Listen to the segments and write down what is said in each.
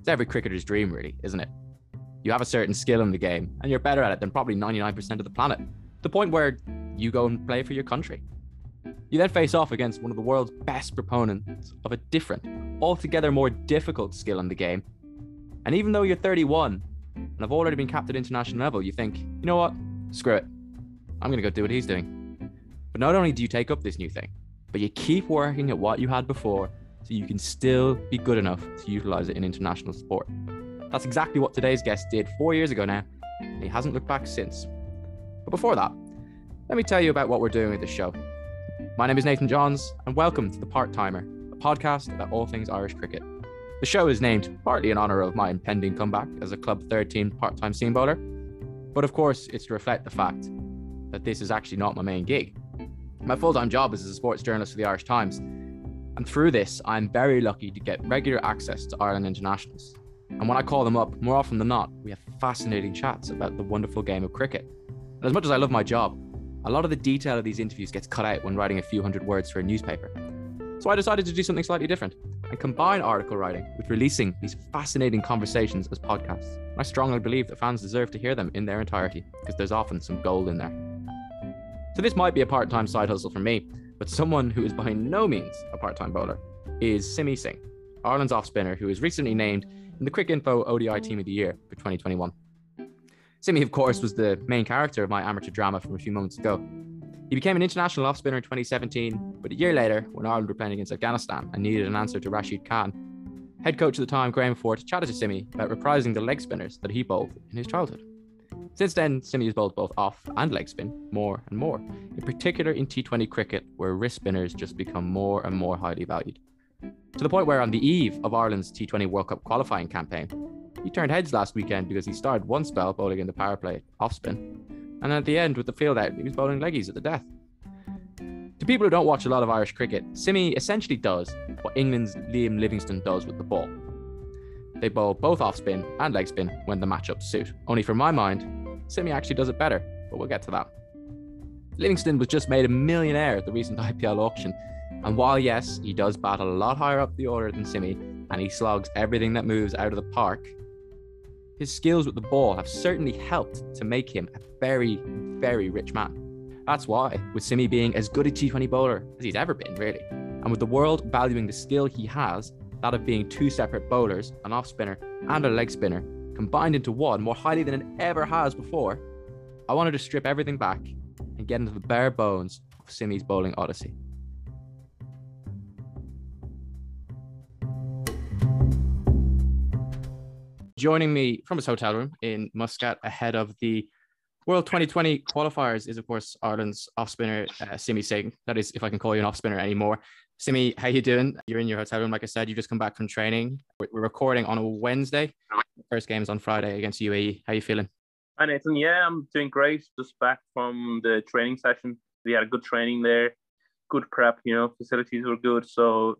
It's every cricketer's dream, really, isn't it? You have a certain skill in the game, and you're better at it than probably 99% of the planet. The point where you go and play for your country. You then face off against one of the world's best proponents of a different, altogether more difficult skill in the game. And even though you're 31 and have already been capped at international level, you think, you know what? Screw it. I'm going to go do what he's doing. But not only do you take up this new thing, but you keep working at what you had before so you can still be good enough to utilize it in international sport. That's exactly what today's guest did four years ago now, and he hasn't looked back since. But before that, let me tell you about what we're doing with this show. My name is Nathan Johns, and welcome to The Part Timer, a podcast about all things Irish cricket. The show is named partly in honour of my impending comeback as a Club 13 part time seam bowler, but of course, it's to reflect the fact that this is actually not my main gig. My full time job is as a sports journalist for the Irish Times, and through this, I'm very lucky to get regular access to Ireland internationals. And when I call them up, more often than not, we have fascinating chats about the wonderful game of cricket. And as much as I love my job, a lot of the detail of these interviews gets cut out when writing a few hundred words for a newspaper. So I decided to do something slightly different and combine article writing with releasing these fascinating conversations as podcasts. I strongly believe that fans deserve to hear them in their entirety because there's often some gold in there. So this might be a part-time side hustle for me, but someone who is by no means a part-time bowler is Simi Singh, Ireland's off spinner who was recently named in the Cricinfo ODI Team of the Year for 2021. Simi, of course, was the main character of my amateur drama from a few moments ago. He became an international off spinner in 2017, but a year later, when Ireland were playing against Afghanistan and needed an answer to Rashid Khan, head coach at the time, Graham Ford, chatted to Simi about reprising the leg spinners that he bowled in his childhood. Since then, Simi has bowled both off and leg spin more and more, in particular in T20 cricket, where wrist spinners just become more and more highly valued. To the point where, on the eve of Ireland's T20 World Cup qualifying campaign, he turned heads last weekend because he started one spell bowling in the power play off spin, and at the end, with the field out, he was bowling leggies at the death. To people who don't watch a lot of Irish cricket, Simi essentially does what England's Liam Livingstone does with the ball. They bowl both off spin and leg spin when the matchups suit. Only for my mind, Simi actually does it better, but we'll get to that. Livingstone was just made a millionaire at the recent IPL auction, and while yes, he does bat a lot higher up the order than Simi, and he slogs everything that moves out of the park, his skills with the ball have certainly helped to make him a very, very rich man. That's why, with Simi being as good a T20 bowler as he's ever been, really, and with the world valuing the skill he has, that of being two separate bowlers, an off spinner and a leg spinner, combined into one more highly than it ever has before, I wanted to strip everything back and get into the bare bones of Simi's bowling odyssey. Joining me from his hotel room in Muscat ahead of the World 2020 qualifiers is, of course, Ireland's off spinner uh, Simi Singh. That is, if I can call you an off spinner anymore. Simi, how you doing? You're in your hotel room, like I said. You just come back from training. We're recording on a Wednesday. First game is on Friday against UAE. How you feeling? Hi Nathan. Yeah, I'm doing great. Just back from the training session. We had a good training there, good prep. You know, facilities were good. So,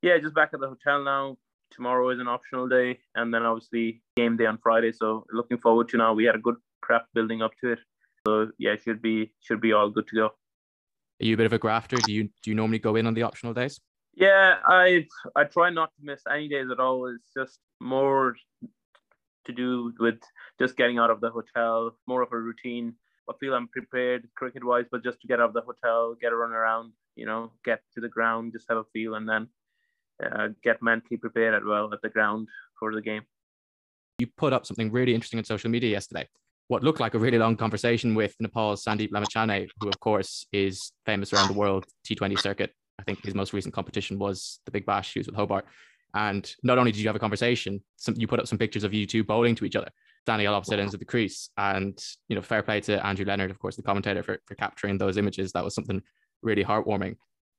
yeah, just back at the hotel now tomorrow is an optional day, and then obviously game day on Friday. So looking forward to now. We had a good prep building up to it. So yeah, should be should be all good to go. Are you a bit of a grafter? Do you do you normally go in on the optional days? Yeah, I I try not to miss any days at all. It's just more to do with just getting out of the hotel, more of a routine. I feel I'm prepared cricket wise, but just to get out of the hotel, get a run around, you know, get to the ground, just have a feel, and then uh, get mentally prepared as well at the ground for the game. You put up something really interesting on social media yesterday. What looked like a really long conversation with Nepal's Sandeep Lamichhane, who of course is famous around the world T20 circuit. I think his most recent competition was the Big Bash. He was with Hobart. And not only did you have a conversation, some, you put up some pictures of you two bowling to each other, standing at opposite ends of the crease. And, you know, fair play to Andrew Leonard, of course, the commentator, for, for capturing those images. That was something really heartwarming.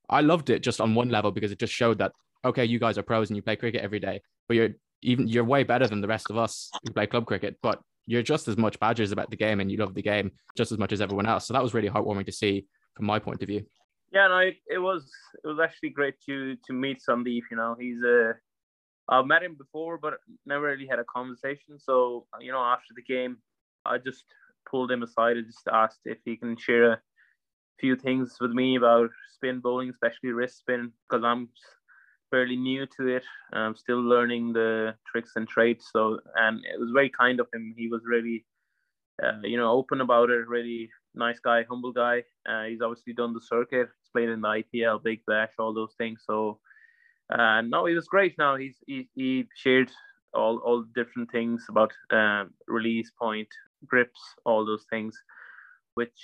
I loved it just on one level because it just showed that okay, you guys are pros and you play cricket every day, but you're even you're way better than the rest of us who play club cricket, but you're just as much badgers about the game and you love the game just as much as everyone else. So that was really heartwarming to see from my point of view. Yeah, no, it, it was it was actually great to to meet Sandeep. You know, he's a I've met him before, but never really had a conversation. So you know, after the game, I just pulled him aside and just asked if he can share a few things with me about spin bowling, especially wrist spin, because I'm fairly new to it. I'm still learning the tricks and trades. So, and it was very kind of him. He was really, uh, you know, open about it. Really nice guy, humble guy. Uh, he's obviously done the circuit. He's played in the IPL, Big Bash, all those things. So, uh, no, he was great. Now he's he, he shared all all different things about um, release point, grips, all those things, which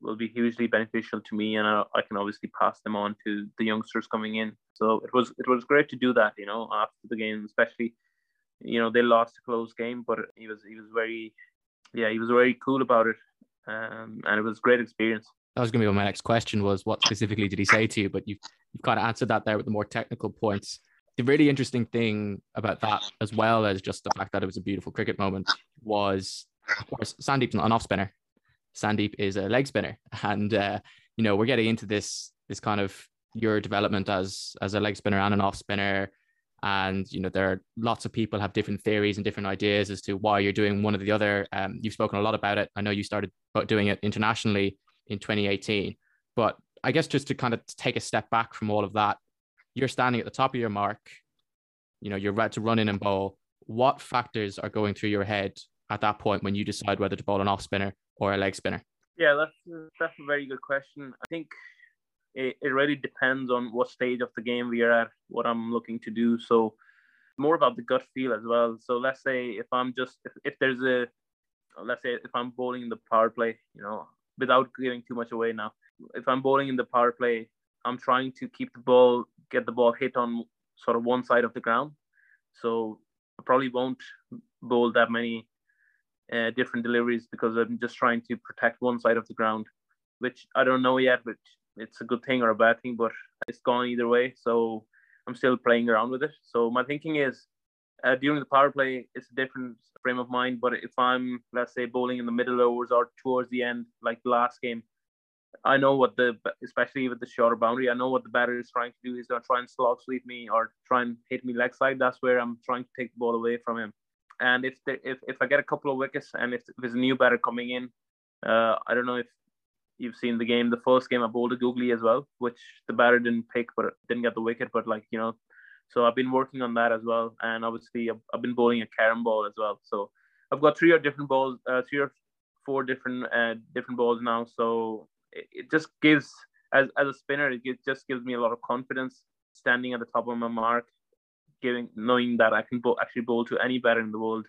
will be hugely beneficial to me, and I, I, can obviously pass them on to the youngsters coming in. So it was it was great to do that, you know, after the game, especially, you know, they lost a close game, but he was he was very, yeah, he was very cool about it, um, and it was a great experience. That was going to be my next question was. What specifically did he say to you? But you've you've kind of answered that there with the more technical points. The really interesting thing about that, as well as just the fact that it was a beautiful cricket moment, was of course Sandeep's an off spinner, Sandeep is a leg spinner, and uh, you know we're getting into this this kind of your development as as a leg spinner and an off spinner, and you know there are lots of people have different theories and different ideas as to why you're doing one or the other. Um, you've spoken a lot about it. I know you started doing it internationally in 2018, but I guess just to kind of take a step back from all of that, you're standing at the top of your mark. You know you're ready to run in and bowl. What factors are going through your head at that point when you decide whether to bowl an off spinner or a leg spinner? Yeah, that's that's a very good question. I think it, it really depends on what stage of the game we are at, what I'm looking to do. So more about the gut feel as well. So let's say if I'm just if, if there's a let's say if I'm bowling in the power play, you know, without giving too much away now. If I'm bowling in the power play, I'm trying to keep the ball, get the ball hit on sort of one side of the ground. So I probably won't bowl that many uh, different deliveries because I'm just trying to protect one side of the ground, which I don't know yet, but it's a good thing or a bad thing, but it's gone either way. So I'm still playing around with it. So my thinking is uh, during the power play, it's a different frame of mind. But if I'm, let's say, bowling in the middle overs or towards the end, like the last game, I know what the, especially with the shorter boundary, I know what the batter is trying to do. He's going to try and slog sweep me or try and hit me leg side. That's where I'm trying to take the ball away from him. And if the, if if I get a couple of wickets and if, there's a new batter coming in, uh, I don't know if you've seen the game. The first game I bowled a googly as well, which the batter didn't pick, but didn't get the wicket. But like you know, so I've been working on that as well. And obviously I've, I've been bowling a carom ball as well. So I've got three or different balls, uh, three or four different uh, different balls now. So it, it just gives as as a spinner, it just gives me a lot of confidence standing at the top of my mark giving knowing that I can bowl, actually bowl to any batter in the world,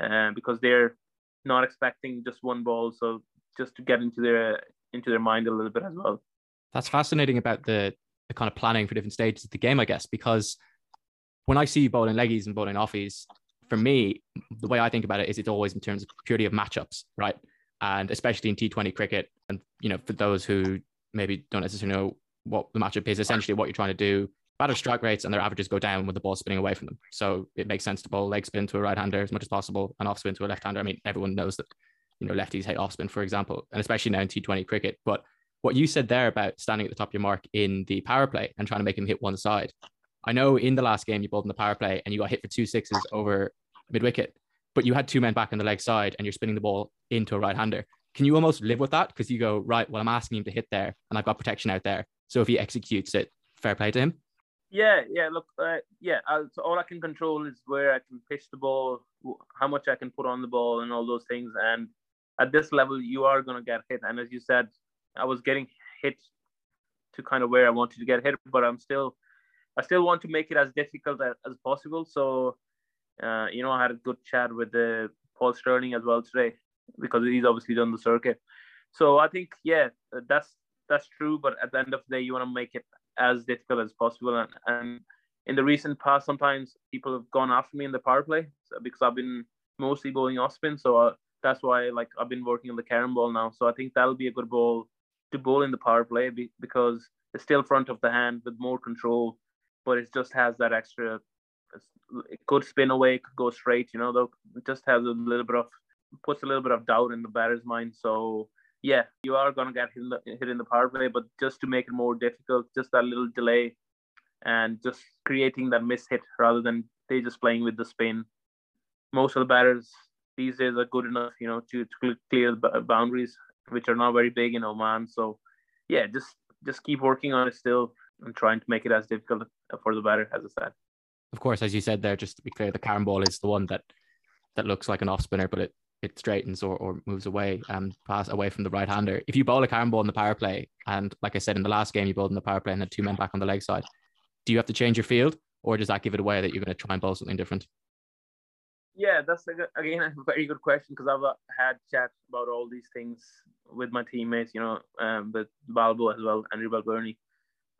uh, because they're not expecting just one ball. So just to get into their into their mind a little bit as well. That's fascinating about the the kind of planning for different stages of the game, I guess, because when I see you bowling leggies and bowling offies, for me, the way I think about it is it's always in terms of purely of matchups, right? And especially in T20 cricket, and you know, for those who maybe don't necessarily know what the matchup is, essentially what you're trying to do batter strike rates and their averages go down with the ball spinning away from them. So it makes sense to bowl leg spin to a right hander as much as possible and off spin to a left hander. I mean, everyone knows that, you know, lefties hate off spin, for example, and especially now in T20 cricket. But what you said there about standing at the top of your mark in the power play and trying to make him hit one side. I know in the last game you bowled in the power play and you got hit for two sixes over mid wicket, but you had two men back on the leg side and you're spinning the ball into a right hander. Can you almost live with that? Because you go, right, well, I'm asking him to hit there and I've got protection out there. So if he executes it, fair play to him. Yeah, yeah. Look, uh, yeah. Uh, so all I can control is where I can pitch the ball, how much I can put on the ball, and all those things. And at this level, you are gonna get hit. And as you said, I was getting hit to kind of where I wanted to get hit, but I'm still, I still want to make it as difficult as, possible. So, uh, you know, I had a good chat with uh, Paul Stirling as well today because he's obviously done the circuit. So I think, yeah, that's that's true. But at the end of the day, you want to make it as difficult as possible. And, and in the recent past, sometimes people have gone after me in the power play because I've been mostly bowling off spin. So uh, that's why like I've been working on the carom ball now. So I think that'll be a good ball to bowl in the power play because it's still front of the hand with more control, but it just has that extra. It could spin away, could go straight. You know, though it just has a little bit of puts a little bit of doubt in the batter's mind. So yeah, you are going to get hit in, the, hit in the power play, but just to make it more difficult, just that little delay and just creating that miss hit rather than they just playing with the spin. Most of the batters these days are good enough, you know, to, to clear the boundaries, which are not very big in Oman. So, yeah, just just keep working on it still. and trying to make it as difficult for the batter, as I said. Of course, as you said there, just to be clear, the carom ball is the one that that looks like an off spinner, but it it straightens or, or moves away and pass away from the right hander. If you bowl a carom ball in the power play, and like I said in the last game, you bowled in the power play and had two men back on the leg side, do you have to change your field, or does that give it away that you're going to try and bowl something different? Yeah, that's again a very good question because I've uh, had chats about all these things with my teammates, you know, um, with Balbo as well, Andrew Balbirnie.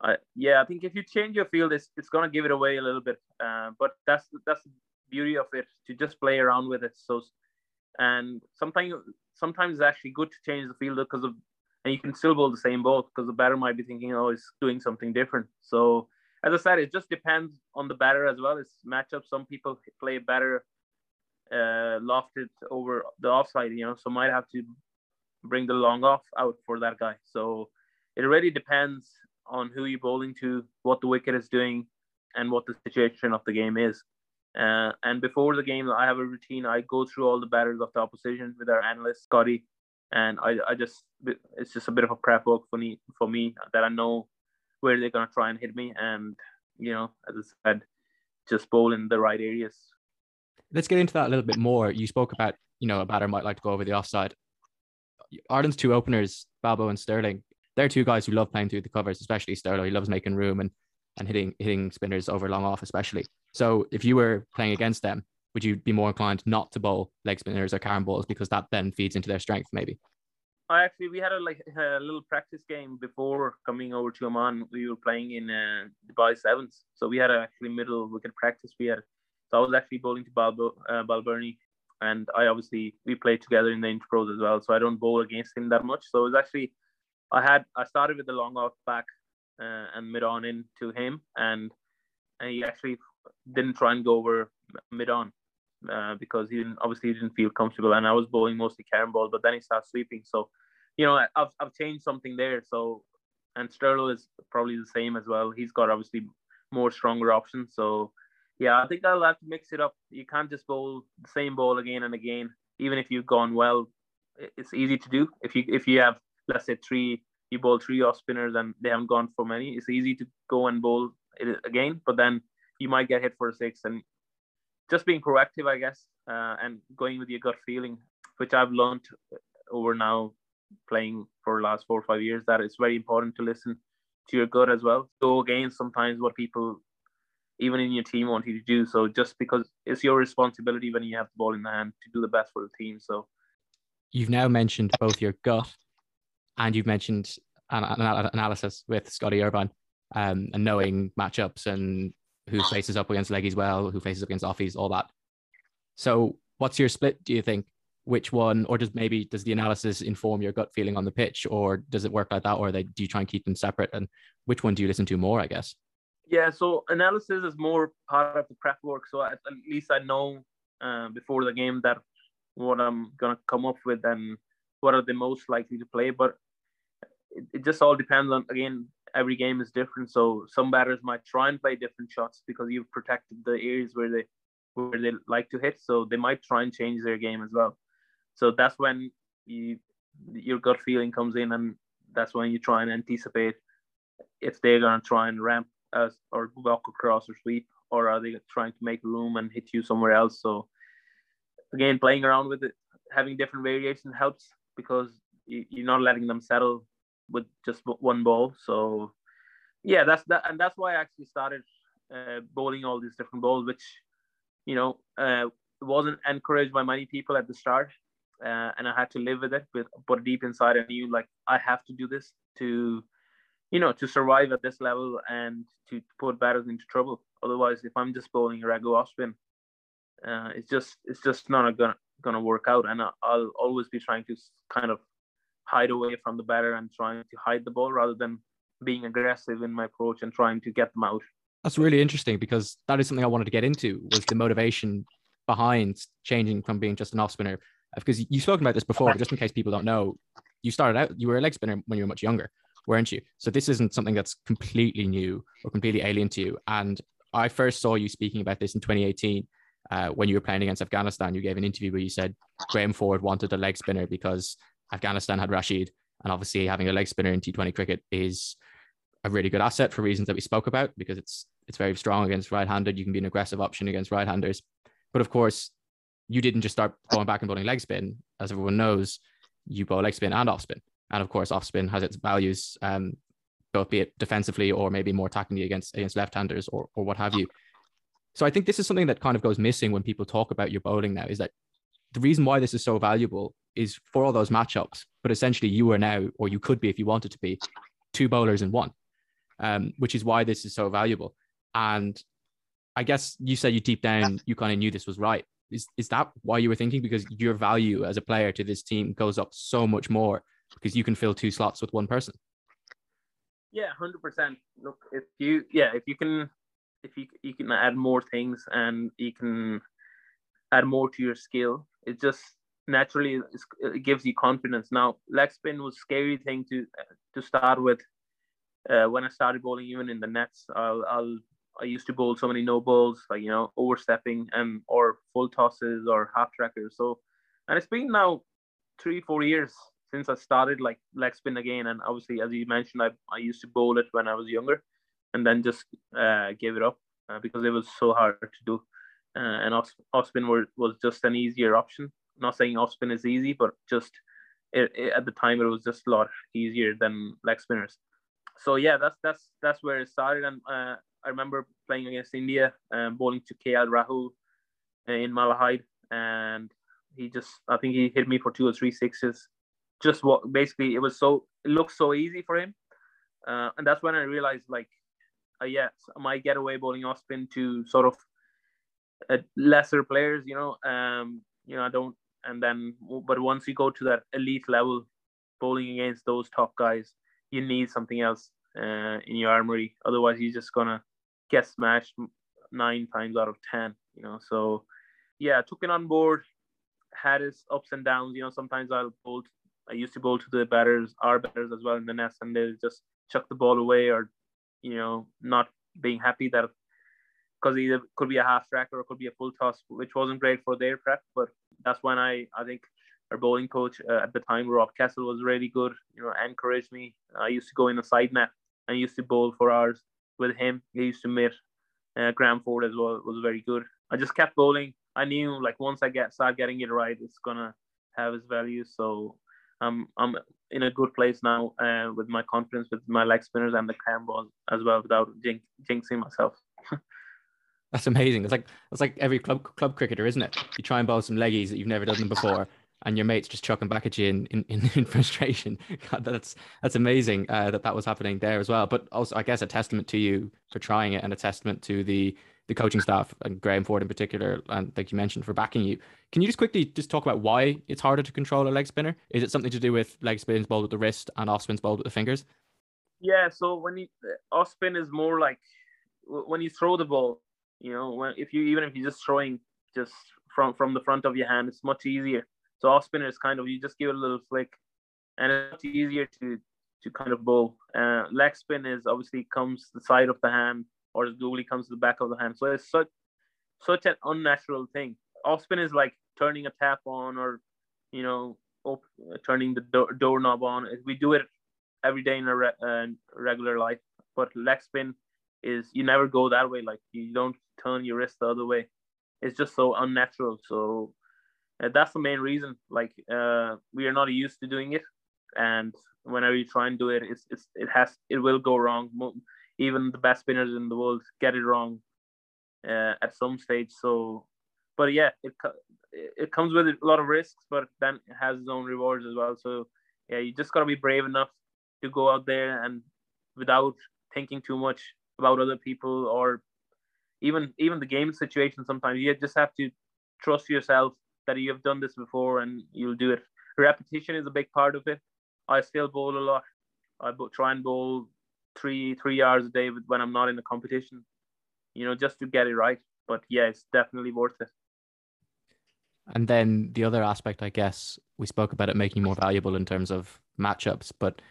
Uh, yeah, I think if you change your field, it's, it's going to give it away a little bit. Uh, but that's that's the beauty of it to just play around with it. So, and sometimes sometimes it's actually good to change the field because of, and you can still bowl the same ball because the batter might be thinking, oh, it's doing something different. So, as I said, it just depends on the batter as well. It's matchup. Some people play better uh, lofted over the offside, you know, so might have to bring the long off out for that guy. So it really depends on who you're bowling to, what the wicket is doing, and what the situation of the game is. Uh, and before the game, I have a routine. I go through all the batters of the opposition with our analyst Scotty, and I, I just it's just a bit of a prep work for me for me that I know where they're gonna try and hit me, and you know, as I said, just bowl in the right areas let's get into that a little bit more. You spoke about, you know, a batter might like to go over the offside. Ireland's two openers, Balbo and Stirling, they're two guys who love playing through the covers, especially Stirling. He loves making room and and hitting hitting spinners over long off, especially. So if you were playing against them, would you be more inclined not to bowl leg spinners or carom balls because that then feeds into their strength, maybe? I actually we had a like a little practice game before coming over to Oman. We were playing in uh, Dubai Sevens, so we had a actually middle wicket practice. We had so I was actually bowling to Balbo, uh, and I obviously we played together in the intros as well. So I don't bowl against him that much. So it was actually I had I started with the long off back uh, and mid on into him, and and he actually didn't try and go over mid on uh, because he didn't obviously he didn't feel comfortable, and I was bowling mostly carom ball, but then he started sweeping. So you know I've I've changed something there. So and Stirlo is probably the same as well. He's got obviously more stronger options. So yeah, I think I'll have to mix it up. You can't just bowl the same ball again and again, even if you've gone well. It's easy to do if you if you have let's say three you bowl three off spinners and they haven't gone for many. It's easy to go and bowl it again, but then you might get hit for a six and just being proactive, I guess, uh, and going with your gut feeling, which I've learned over now playing for the last four or five years that it's very important to listen to your gut as well. Go against sometimes what people even in your team want you to do. So just because it's your responsibility when you have the ball in the hand to do the best for the team. So you've now mentioned both your gut and you've mentioned an, an analysis with Scotty Irvine um, and knowing matchups and who faces up against leggies well, who faces up against offies, all that. So what's your split, do you think? Which one, or does maybe does the analysis inform your gut feeling on the pitch, or does it work like that, or they, do you try and keep them separate? And which one do you listen to more? I guess. Yeah, so analysis is more part of the prep work. So at, at least I know uh, before the game that what I'm gonna come up with and what are the most likely to play. But it, it just all depends on again. Every game is different, so some batters might try and play different shots because you've protected the areas where they where they like to hit. So they might try and change their game as well. So that's when you your gut feeling comes in, and that's when you try and anticipate if they're gonna try and ramp us or walk across or sweep, or are they trying to make room and hit you somewhere else? So again, playing around with it, having different variation helps because you're not letting them settle with just one ball. So yeah, that's that, and that's why I actually started uh, bowling all these different balls, which you know uh, wasn't encouraged by many people at the start, uh, and I had to live with it. But but deep inside, I knew like I have to do this to you know, to survive at this level and to put batters into trouble. Otherwise, if I'm just bowling a regu off spin, uh, it's just it's just not gonna gonna work out. And I'll always be trying to kind of hide away from the batter and trying to hide the ball rather than being aggressive in my approach and trying to get them out. That's really interesting because that is something I wanted to get into was the motivation behind changing from being just an off spinner. Because you've spoken about this before, just in case people don't know, you started out you were a leg spinner when you were much younger weren't you? So this isn't something that's completely new or completely alien to you. And I first saw you speaking about this in 2018 uh, when you were playing against Afghanistan. You gave an interview where you said Graham Ford wanted a leg spinner because Afghanistan had Rashid, and obviously having a leg spinner in T20 cricket is a really good asset for reasons that we spoke about because it's it's very strong against right-handed. You can be an aggressive option against right-handers, but of course, you didn't just start going back and bowling leg spin. As everyone knows, you bowl leg spin and off spin, and of course, off spin has its values, um, both be it defensively or maybe more attackingly against against left-handers or or what have you. So I think this is something that kind of goes missing when people talk about your bowling now. Is that the reason why this is so valuable is for all those matchups, but essentially you are now, or you could be if you wanted to be, two bowlers in one, um, which is why this is so valuable. And I guess you said you deep down you kind of knew this was right. Is is that why you were thinking? Because your value as a player to this team goes up so much more because you can fill two slots with one person. Yeah, hundred percent. Look, if you yeah, if you can if you you can add more things and you can add more to your skill, it just naturally it gives you confidence. Now, leg spin was scary thing to to start with. Uh, when I started bowling, even in the nets, I'll, I'll I used to bowl so many no balls, like you know, overstepping and or full tosses or half trackers. So, and it's been now three four years since I started like leg spin again. And obviously, as you mentioned, I I used to bowl it when I was younger, and then just uh, gave it up uh, because it was so hard to do. Uh, and off, off spin were, was just an easier option not saying off spin is easy, but just it, it, at the time it was just a lot easier than leg spinners. So yeah, that's that's that's where it started. And uh, I remember playing against India, um, bowling to KL Rahul uh, in Malahide, and he just I think he hit me for two or three sixes. Just what basically it was so it looked so easy for him, uh, and that's when I realized like, uh, yes, my getaway bowling off spin to sort of uh, lesser players. You know, um, you know I don't and then but once you go to that elite level bowling against those top guys you need something else uh, in your armory otherwise you're just gonna get smashed nine times out of ten you know so yeah took it on board had its ups and downs you know sometimes i'll bowl i used to bowl to the batters our batters as well in the nest and they'll just chuck the ball away or you know not being happy that because either could be a half track or it could be a full toss, which wasn't great for their prep. But that's when I I think our bowling coach uh, at the time, Rob Cassell, was really good. You know, encouraged me. I used to go in the side net and used to bowl for hours with him. He used to meet uh, Graham Ford as well. was very good. I just kept bowling. I knew like once I get start getting it right, it's gonna have its value. So um, I'm in a good place now uh, with my confidence with my leg spinners and the carom balls as well without jinx- jinxing myself. That's amazing. It's like it's like every club club cricketer, isn't it? You try and bowl some leggies that you've never done them before, and your mates just chucking back at you in in, in frustration. God, that's that's amazing uh, that that was happening there as well. But also, I guess a testament to you for trying it, and a testament to the the coaching staff and Graham Ford in particular, and like you mentioned, for backing you. Can you just quickly just talk about why it's harder to control a leg spinner? Is it something to do with leg spins bowled with the wrist and off spins bowled with the fingers? Yeah. So when you off spin is more like when you throw the ball, you know, when if you even if you're just throwing just from from the front of your hand, it's much easier. So off spinner is kind of you just give it a little flick, and it's easier to to kind of bowl. Uh, leg spin is obviously comes the side of the hand, or the googly comes the back of the hand. So it's such such an unnatural thing. Off spin is like turning a tap on, or you know, op- turning the do- doorknob on. We do it every day in a re- uh, regular life, but leg spin is you never go that way. Like you don't turn your wrist the other way. It's just so unnatural. So uh, that's the main reason. Like uh, we are not used to doing it, and whenever you try and do it, it's, it's it has it will go wrong. Even the best spinners in the world get it wrong uh, at some stage. So, but yeah, it it comes with a lot of risks, but then it has its own rewards as well. So yeah, you just gotta be brave enough to go out there and without thinking too much about other people or even even the game situation sometimes. You just have to trust yourself that you have done this before and you'll do it. Repetition is a big part of it. I still bowl a lot. I try and bowl three three hours a day when i'm not in the competition you know just to get it right. But yeah it's definitely worth it. And then the other aspect i guess we spoke about it making more valuable in terms of matchups but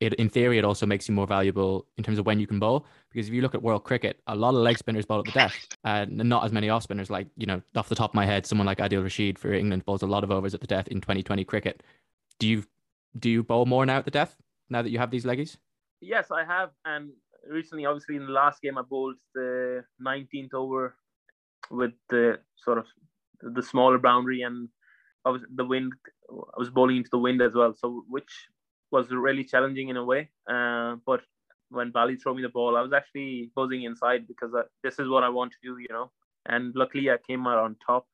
it in theory it also makes you more valuable in terms of when you can bowl because if you look at world cricket a lot of leg spinners bowl at the death and not as many off spinners. Like you know off the top of my head someone like Adil Rashid for England bowls a lot of overs at the death in 2020 cricket. Do you do you bowl more now at the death now that you have these leggies? Yes, I have, and recently, obviously, in the last game, I bowled the 19th over with the sort of the smaller boundary, and I was the wind. I was bowling into the wind as well, so which was really challenging in a way. Uh, but when Bali threw me the ball, I was actually buzzing inside because I, this is what I want to do, you know. And luckily, I came out on top.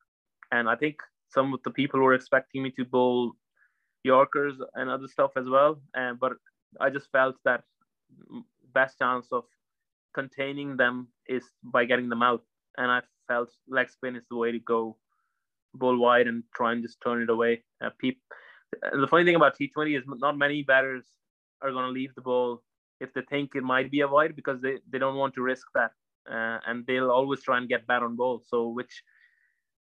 And I think some of the people were expecting me to bowl Yorkers and other stuff as well. Uh, but I just felt that best chance of containing them is by getting them out. And I felt leg spin is the way to go, bowl wide and try and just turn it away. Uh, peep. The funny thing about T20 is not many batters are going to leave the ball if they think it might be a wide because they, they don't want to risk that. Uh, and they'll always try and get bat on ball. So which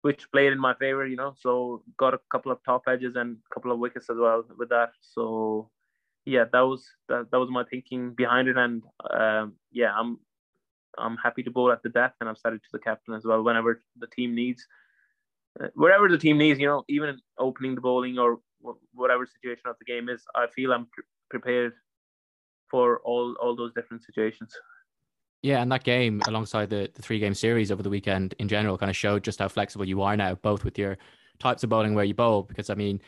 which played in my favor, you know. So got a couple of top edges and a couple of wickets as well with that. So yeah, that was that, that was my thinking behind it, and um, yeah, I'm I'm happy to bowl at the death, and I've said it to the captain as well. Whenever the team needs, uh, wherever the team needs, you know, even opening the bowling or whatever situation of the game is, I feel I'm pre- prepared for all all those different situations. Yeah, and that game alongside the, the three game series over the weekend in general kind of showed just how flexible you are now, both with your types of bowling where you bowl. Because I mean,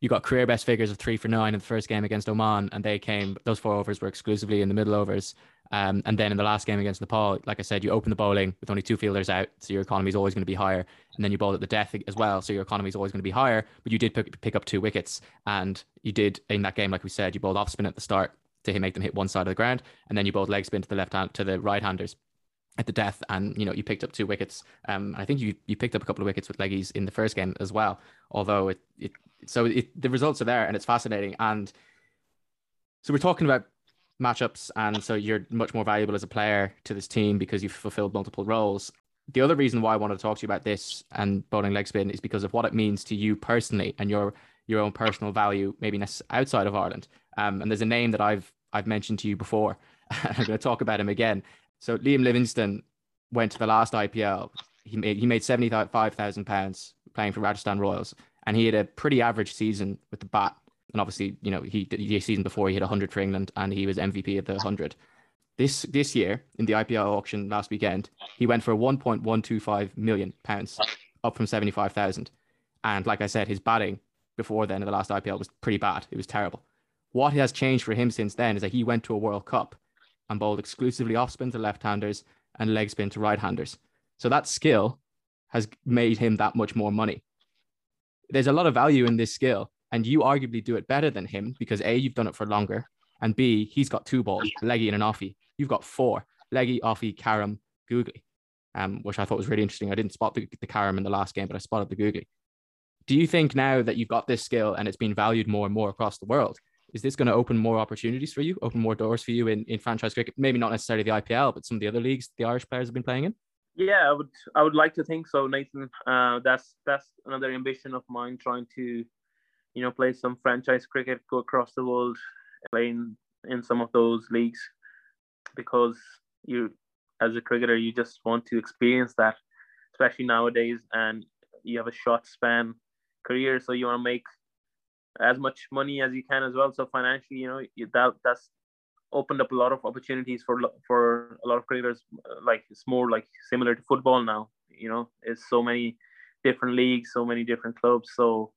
you got career best figures of three for nine in the first game against Oman, and they came, those four overs were exclusively in the middle overs. Um, and then in the last game against Nepal, like I said, you open the bowling with only two fielders out, so your economy is always going to be higher. And then you bowled at the death as well, so your economy is always going to be higher. But you did pick, pick up two wickets, and you did in that game, like we said, you bowled off spin at the start to make them hit one side of the ground, and then you bowled leg spin to the left hand to the right handers at the death, and you know you picked up two wickets. Um, I think you you picked up a couple of wickets with leggies in the first game as well. Although it it so it, the results are there and it's fascinating. And so we're talking about matchups, and so you're much more valuable as a player to this team because you've fulfilled multiple roles. The other reason why I wanted to talk to you about this and bowling leg spin is because of what it means to you personally and your your own personal value, maybe outside of Ireland. Um, and there's a name that I've I've mentioned to you before. I'm going to talk about him again. So Liam Livingstone went to the last IPL. He made he made seventy five thousand pounds playing for Rajasthan Royals, and he had a pretty average season with the bat. And obviously, you know, he the season before he hit hundred for England, and he was MVP of the hundred. This this year in the IPL auction last weekend, he went for one point one two five million pounds, up from seventy five thousand. And like I said, his batting before then in the last IPL was pretty bad. It was terrible. What has changed for him since then is that he went to a World Cup and bowled exclusively off spin to left handers and leg spin to right handers. So that skill has made him that much more money. There's a lot of value in this skill, and you arguably do it better than him because A, you've done it for longer, and B, he's got two balls, leggy and an offie. You've got four leggy, offie, carom, googly, um, which I thought was really interesting. I didn't spot the, the carom in the last game, but I spotted the googly. Do you think now that you've got this skill and it's been valued more and more across the world, is this going to open more opportunities for you, open more doors for you in, in franchise cricket? Maybe not necessarily the IPL, but some of the other leagues the Irish players have been playing in. Yeah, I would I would like to think so, Nathan. Uh, that's that's another ambition of mine, trying to, you know, play some franchise cricket, go across the world, playing in some of those leagues, because you, as a cricketer, you just want to experience that, especially nowadays, and you have a short span career, so you want to make as much money as you can as well. So financially, you know, that that's opened up a lot of opportunities for for a lot of cricketers. Like it's more like similar to football now. You know, it's so many different leagues, so many different clubs. So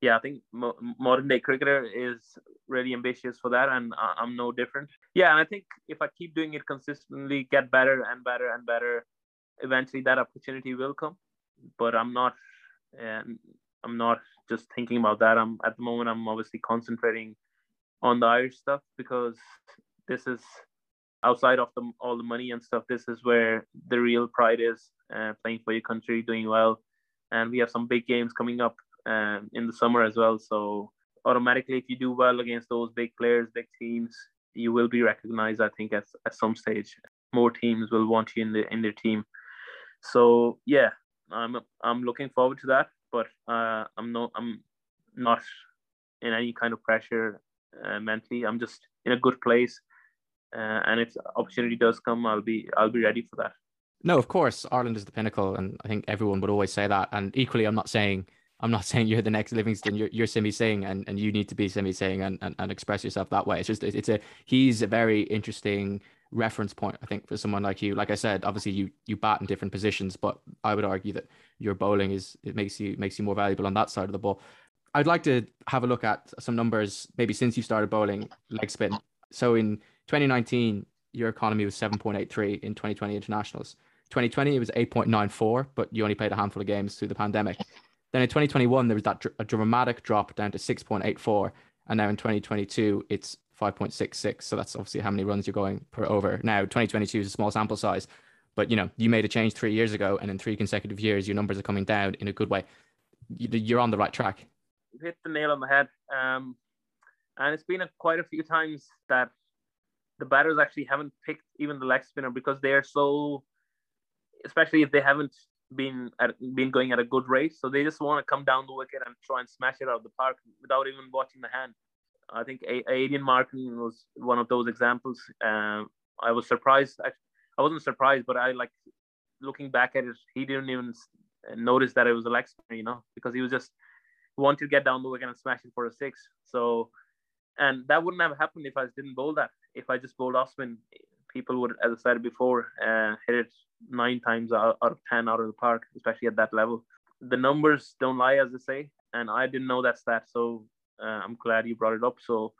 yeah, I think modern day cricketer is really ambitious for that, and I'm no different. Yeah, and I think if I keep doing it consistently, get better and better and better, eventually that opportunity will come. But I'm not, and I'm not just thinking about that. I'm at the moment I'm obviously concentrating on the Irish stuff because this is outside of the, all the money and stuff. This is where the real pride is uh, playing for your country, doing well, and we have some big games coming up um, in the summer as well. So automatically, if you do well against those big players, big teams, you will be recognized. I think at at some stage, more teams will want you in the in their team. So yeah, I'm I'm looking forward to that but uh, I'm no I'm not in any kind of pressure uh, mentally. I'm just in a good place, uh, and if opportunity does come, I'll be I'll be ready for that. No, of course, Ireland is the pinnacle, and I think everyone would always say that. And equally, I'm not saying I'm not saying you're the next Livingstone. You're you're Simi Singh, and, and you need to be Simi Singh and, and, and express yourself that way. It's just it's a he's a very interesting reference point, I think, for someone like you. Like I said, obviously you you bat in different positions, but I would argue that your bowling is it makes you makes you more valuable on that side of the ball. I'd like to have a look at some numbers, maybe since you started bowling leg spin. So in 2019, your economy was 7.83 in 2020 internationals. 2020 it was 8.94, but you only played a handful of games through the pandemic. Then in 2021 there was that dr- a dramatic drop down to 6.84, and now in 2022 it's 5.66. So that's obviously how many runs you're going per over. Now 2022 is a small sample size, but you know you made a change three years ago, and in three consecutive years your numbers are coming down in a good way. You're on the right track. You hit the nail on the head. Um, and it's been a, quite a few times that the batters actually haven't picked even the leg spinner because they are so, especially if they haven't been at, been going at a good rate, so they just want to come down the wicket and try and smash it out of the park without even watching the hand. I think Aiden Markram was one of those examples. Um, I was surprised. I, I wasn't surprised, but I like looking back at it. He didn't even notice that it was a leg spinner, you know, because he was just wanted to get down the wicket and smash it for a six. So, and that wouldn't have happened if I didn't bowl that. If I just bowled off spin, people would, as I said before, uh, hit it nine times out, out of 10 out of the park, especially at that level. The numbers don't lie, as they say. And I didn't know that stat. So uh, I'm glad you brought it up. So,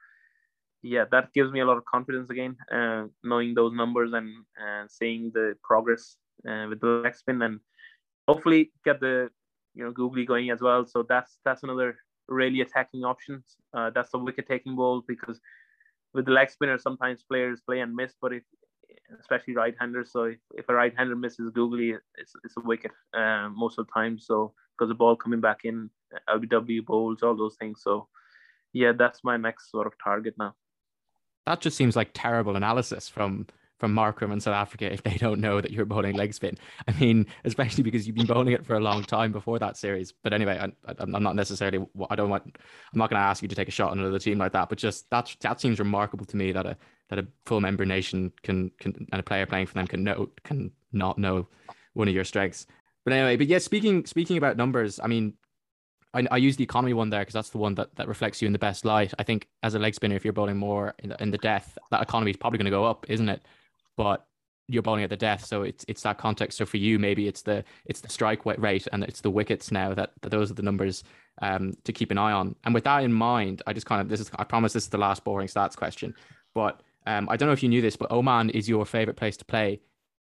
yeah, that gives me a lot of confidence again, uh, knowing those numbers and uh, seeing the progress uh, with the leg spin and hopefully get the you know googly going as well. So that's that's another really attacking option. Uh, that's the wicket taking ball because with the leg spinner, sometimes players play and miss, but if especially right-handers. So if, if a right-hander misses googly, it's, it's a wicket uh, most of the time. So because the ball coming back in, LBW bowls, all those things. So yeah, that's my next sort of target now. That just seems like terrible analysis from from Markram in South Africa if they don't know that you're bowling leg spin. I mean, especially because you've been bowling it for a long time before that series. But anyway, I, am not necessarily. I don't want. I'm not going to ask you to take a shot on another team like that. But just that that seems remarkable to me that a that a full member nation can can and a player playing for them can know can not know one of your strengths. But anyway, but yeah, speaking speaking about numbers, I mean, I, I use the economy one there because that's the one that, that reflects you in the best light. I think as a leg spinner, if you're bowling more in the, in the death, that economy is probably going to go up, isn't it? But you're bowling at the death, so it's it's that context. So for you, maybe it's the it's the strike rate and it's the wickets now that, that those are the numbers um, to keep an eye on. And with that in mind, I just kind of this is I promise this is the last boring stats question, but um, I don't know if you knew this, but Oman is your favorite place to play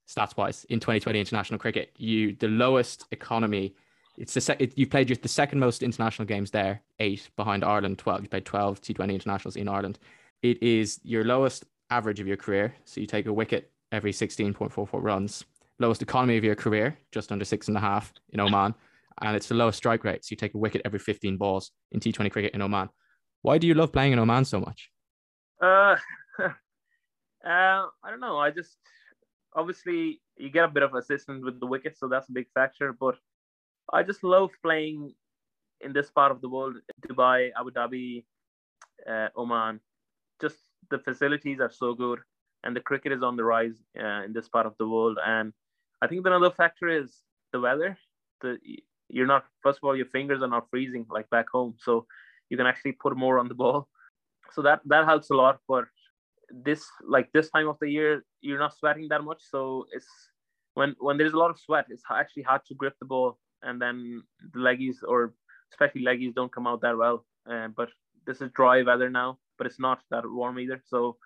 stats wise in 2020 international cricket. You the lowest economy. It's the sec- it, you played the second most international games there, eight behind Ireland, 12. You played 12 T20 internationals in Ireland. It is your lowest average of your career. So you take a wicket every 16.44 runs. Lowest economy of your career, just under six and a half in Oman. And it's the lowest strike rate. So you take a wicket every 15 balls in T20 cricket in Oman. Why do you love playing in Oman so much? Uh, Uh, I don't know. I just obviously you get a bit of assistance with the wicket, so that's a big factor. But I just love playing in this part of the world: Dubai, Abu Dhabi, uh, Oman. Just the facilities are so good, and the cricket is on the rise uh, in this part of the world. And I think another factor is the weather. The you're not first of all your fingers are not freezing like back home, so you can actually put more on the ball. So that that helps a lot. But this like this time of the year you're not sweating that much so it's when when there's a lot of sweat it's actually hard to grip the ball and then the leggies or especially leggies don't come out that well uh, but this is dry weather now but it's not that warm either so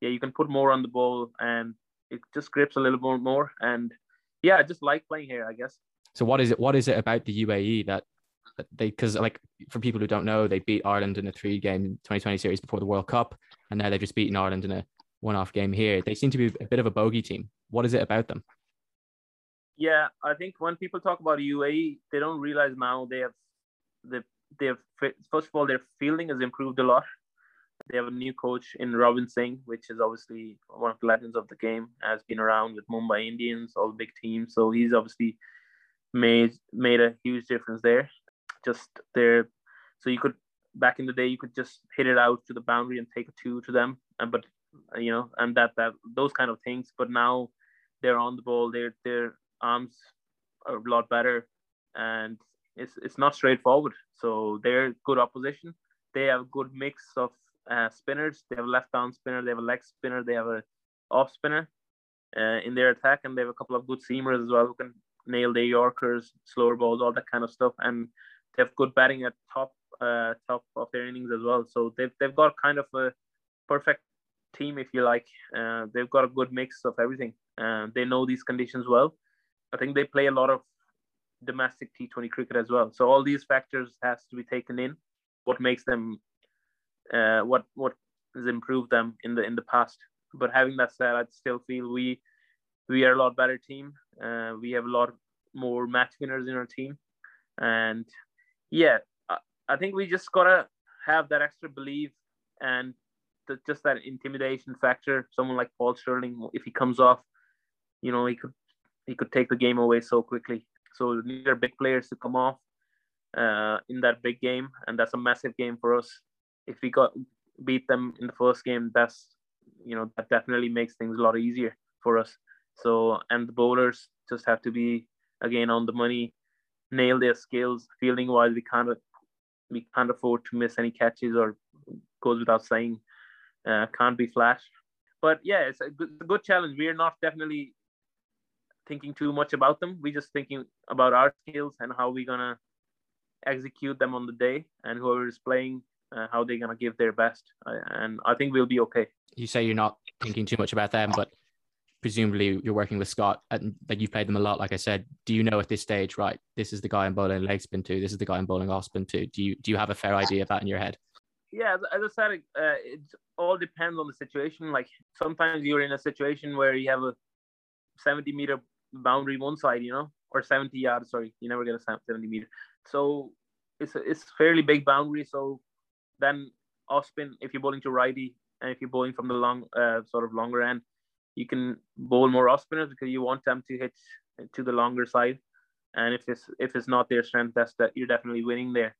yeah you can put more on the ball and it just grips a little bit more and yeah i just like playing here i guess so what is it what is it about the uae that they because like for people who don't know, they beat Ireland in a three game 2020 series before the World Cup, and now they've just beaten Ireland in a one off game here. They seem to be a bit of a bogey team. What is it about them? Yeah, I think when people talk about UAE, they don't realize now they have the they have first of all their fielding has improved a lot. They have a new coach in Robin Singh, which is obviously one of the legends of the game, has been around with Mumbai Indians, all big teams. So he's obviously made made a huge difference there just there. So you could back in the day you could just hit it out to the boundary and take a two to them, and but you know and that that those kind of things. But now they're on the ball. Their their arms are a lot better, and it's it's not straightforward. So they're good opposition. They have a good mix of uh, spinners. They have a left arm spinner. They have a leg spinner. They have a off spinner uh, in their attack, and they have a couple of good seamers as well who can nail their Yorkers, slower balls, all that kind of stuff. And they have good batting at top uh, top of their innings as well. So they've they've got kind of a perfect team, if you like. Uh, they've got a good mix of everything. Uh, they know these conditions well. I think they play a lot of domestic T20 cricket as well. So all these factors has to be taken in. What makes them, uh, what what has improved them in the in the past. But having that said, I still feel we we are a lot better team. Uh, we have a lot more match winners in our team, and yeah, I, I think we just gotta have that extra belief and the, just that intimidation factor. Someone like Paul Stirling, if he comes off, you know, he could he could take the game away so quickly. So these are big players to come off uh, in that big game, and that's a massive game for us. If we got beat them in the first game, that's you know that definitely makes things a lot easier for us. So and the bowlers just have to be again on the money, nail their skills. Fielding wise, we can't we can't afford to miss any catches or goes without saying. Uh, can't be flat. But yeah, it's a good, a good challenge. We are not definitely thinking too much about them. We're just thinking about our skills and how we're gonna execute them on the day, and whoever is playing, uh, how they're gonna give their best. Uh, and I think we'll be okay. You say you're not thinking too much about them, but presumably you're working with Scott and like you've played them a lot. Like I said, do you know at this stage, right? This is the guy I'm bowling leg spin to. This is the guy I'm bowling off spin to. Do you do you have a fair idea of that in your head? Yeah, as, I said, uh, it all depends on the situation. Like sometimes you're in a situation where you have a 70 meter boundary one side, you know, or 70 yards. Sorry, you never get a 70 meter. So it's a, it's fairly big boundary. So then off spin, if you're bowling to righty and if you're bowling from the long, uh, sort of longer end, you can bowl more off spinners because you want them to hit to the longer side. And if it's if it's not their strength, that's that you're definitely winning there.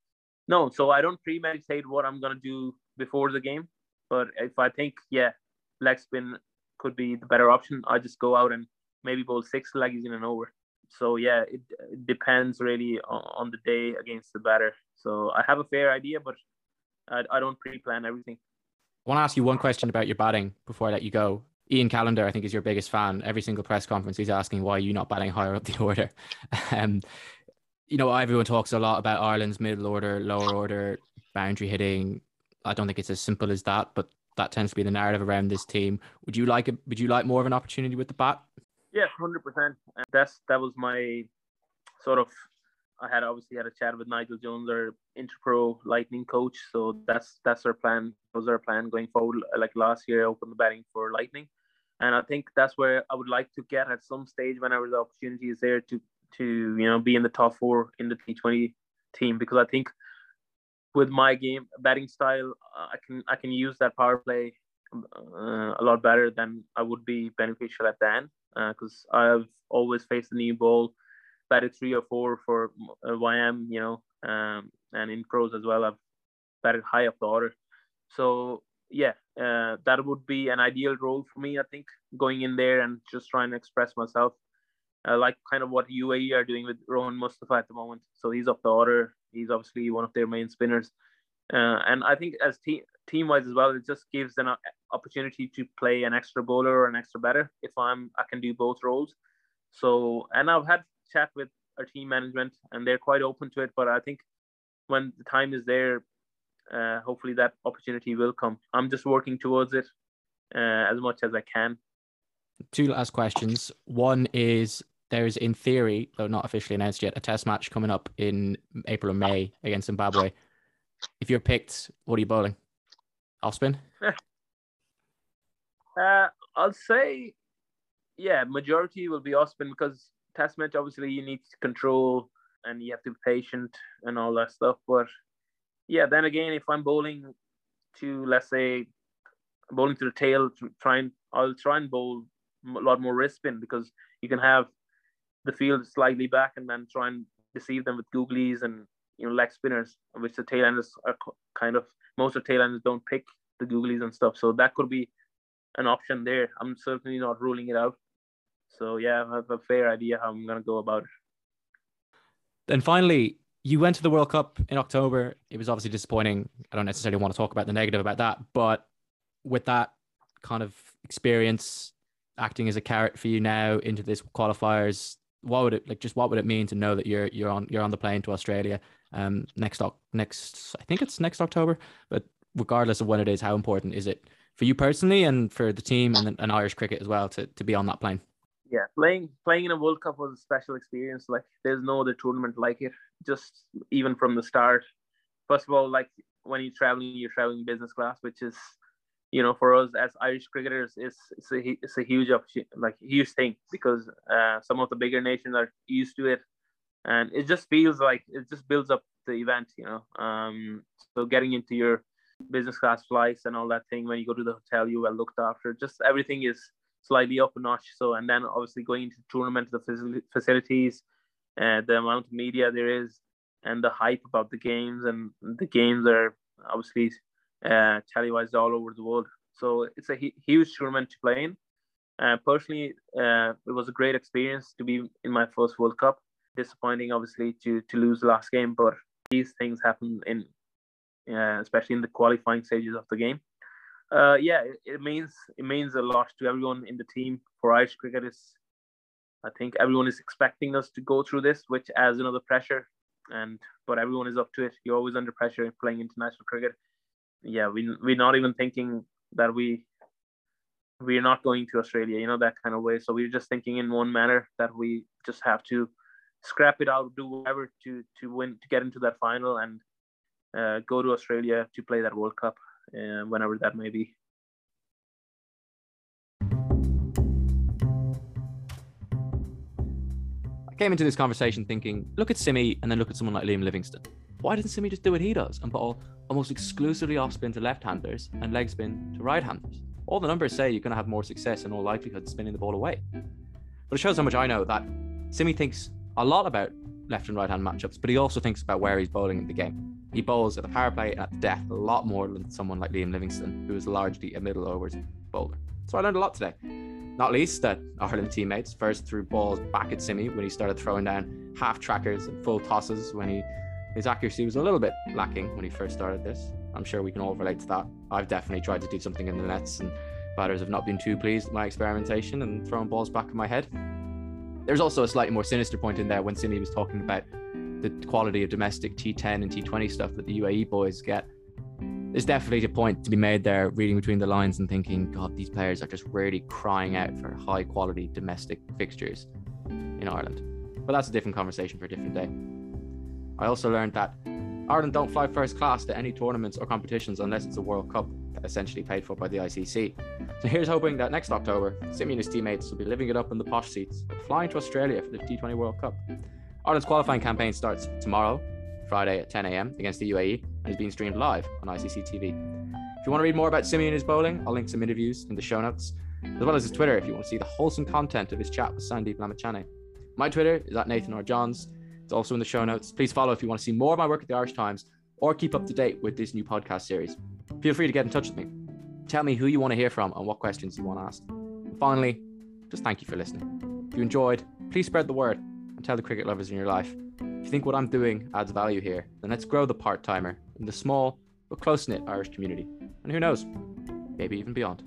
No, so I don't premeditate what I'm gonna do before the game. But if I think, yeah, leg spin could be the better option, I just go out and maybe bowl six leggies in an over. So yeah, it, it depends really on, on, the day against the batter. So I have a fair idea, but I, I don't pre-plan everything. I want to ask you one question about your batting before I let you go. Ian Callender, I think, is your biggest fan. Every single press conference, he's asking why you're not batting higher up the order. um, you know, everyone talks a lot about Ireland's middle order, lower order, boundary hitting. I don't think it's as simple as that, but that tends to be the narrative around this team. Would you like it? Would you like more of an opportunity with the bat? Yeah, hundred percent. And that's that was my sort of. I had obviously had a chat with Nigel Jones, our Interpro Lightning coach. So that's that's our plan. Was our plan going forward. Like last year, I opened the batting for Lightning, and I think that's where I would like to get at some stage whenever the opportunity is there to to you know be in the top four in the T20 team because I think with my game batting style, I can I can use that power play uh, a lot better than I would be beneficial at the end because uh, I've always faced the new ball, batted three or four for uh, YM, you know, um, and in pros as well. I've batted high up the order. So yeah, uh, that would be an ideal role for me. I think going in there and just trying to express myself, uh, like kind of what UAE are doing with Rohan Mustafa at the moment. So he's up the order. He's obviously one of their main spinners, uh, and I think as team team wise as well, it just gives an opportunity to play an extra bowler or an extra batter if I'm I can do both roles. So and I've had chat with our team management and they're quite open to it. But I think when the time is there, uh, hopefully that opportunity will come. I'm just working towards it uh, as much as I can. Two last questions. One is there's in theory, though not officially announced yet, a test match coming up in April or May against Zimbabwe. If you're picked, what are you bowling? Off spin? uh, I'll say, yeah, majority will be off spin because test match, obviously, you need to control and you have to be patient and all that stuff. But yeah, then again, if I'm bowling to, let's say, bowling to the tail, try and I'll try and bowl a lot more wrist spin because you can have the field slightly back and then try and deceive them with googlies and you know leg spinners, which the tailenders are kind of most of the tailenders don't pick the googlies and stuff. So that could be an option there. I'm certainly not ruling it out. So yeah, I have a fair idea how I'm gonna go about it. Then finally, you went to the World Cup in October. It was obviously disappointing. I don't necessarily want to talk about the negative about that, but with that kind of experience acting as a carrot for you now into this qualifiers, what would it like? Just what would it mean to know that you're you're on you're on the plane to Australia um next next I think it's next October, but regardless of when it is, how important is it for you personally and for the team and, and Irish cricket as well to to be on that plane? Playing playing in a World Cup was a special experience. Like there's no other tournament like it. Just even from the start. First of all, like when you're traveling, you're traveling business class, which is, you know, for us as Irish cricketers, it's it's a it's a huge like huge thing because uh, some of the bigger nations are used to it, and it just feels like it just builds up the event, you know. Um, so getting into your business class flights and all that thing when you go to the hotel, you well looked after. Just everything is slightly up a notch. So, and then obviously going into the tournament, the facilities, uh, the amount of media there is, and the hype about the games, and the games are obviously uh, televised all over the world. So it's a huge tournament to play in. Uh, personally, uh, it was a great experience to be in my first World Cup. Disappointing, obviously, to to lose the last game, but these things happen in, uh, especially in the qualifying stages of the game uh, yeah, it, means it means a lot to everyone in the team. For Irish cricket, is I think everyone is expecting us to go through this, which adds another pressure. And but everyone is up to it. You're always under pressure playing international cricket. Yeah, we we're not even thinking that we we're not going to Australia, you know, that kind of way. So we're just thinking in one manner that we just have to scrap it out, do whatever to to win to get into that final and uh, go to Australia to play that World Cup uh, whenever that may be. I came into this conversation thinking, look at Simi and then look at someone like Liam Livingstone. Why doesn't Simi just do what he does and ball almost exclusively off spin to left handers and leg spin to right handers? All the numbers say you're going to have more success in all likelihood spinning the ball away. But it shows how much I know that Simi thinks a lot about left and right hand matchups, but he also thinks about where he's bowling in the game. He bowls at the power play and at the death a lot more than someone like Liam Livingstone, who is largely a middle overs bowler. So I learned a lot today. Not least that Ireland teammates first threw balls back at Simi when he started throwing down half trackers and full tosses when he his accuracy was a little bit lacking when he first started this. I'm sure we can all relate to that. I've definitely tried to do something in the nets and batters have not been too pleased with my experimentation and throwing balls back in my head. There's also a slightly more sinister point in there when Simi was talking about the quality of domestic T10 and T20 stuff that the UAE boys get. There's definitely a point to be made there, reading between the lines and thinking, God, these players are just really crying out for high quality domestic fixtures in Ireland. But that's a different conversation for a different day. I also learned that Ireland don't fly first class to any tournaments or competitions unless it's a World Cup, essentially paid for by the ICC. So here's hoping that next October, Simi and his teammates will be living it up in the posh seats, flying to Australia for the T20 World Cup. Ireland's qualifying campaign starts tomorrow, Friday at 10 a.m. against the UAE, and is being streamed live on ICC TV. If you want to read more about Simi and his bowling, I'll link some interviews in the show notes, as well as his Twitter if you want to see the wholesome content of his chat with Sandeep Lamichhane. My Twitter is at Nathan R. Johns. It's also in the show notes. Please follow if you want to see more of my work at the Irish Times or keep up to date with this new podcast series. Feel free to get in touch with me. Tell me who you want to hear from and what questions you want asked. Finally, just thank you for listening. If you enjoyed, please spread the word and tell the cricket lovers in your life. If you think what I'm doing adds value here, then let's grow the part timer in the small but close knit Irish community. And who knows, maybe even beyond.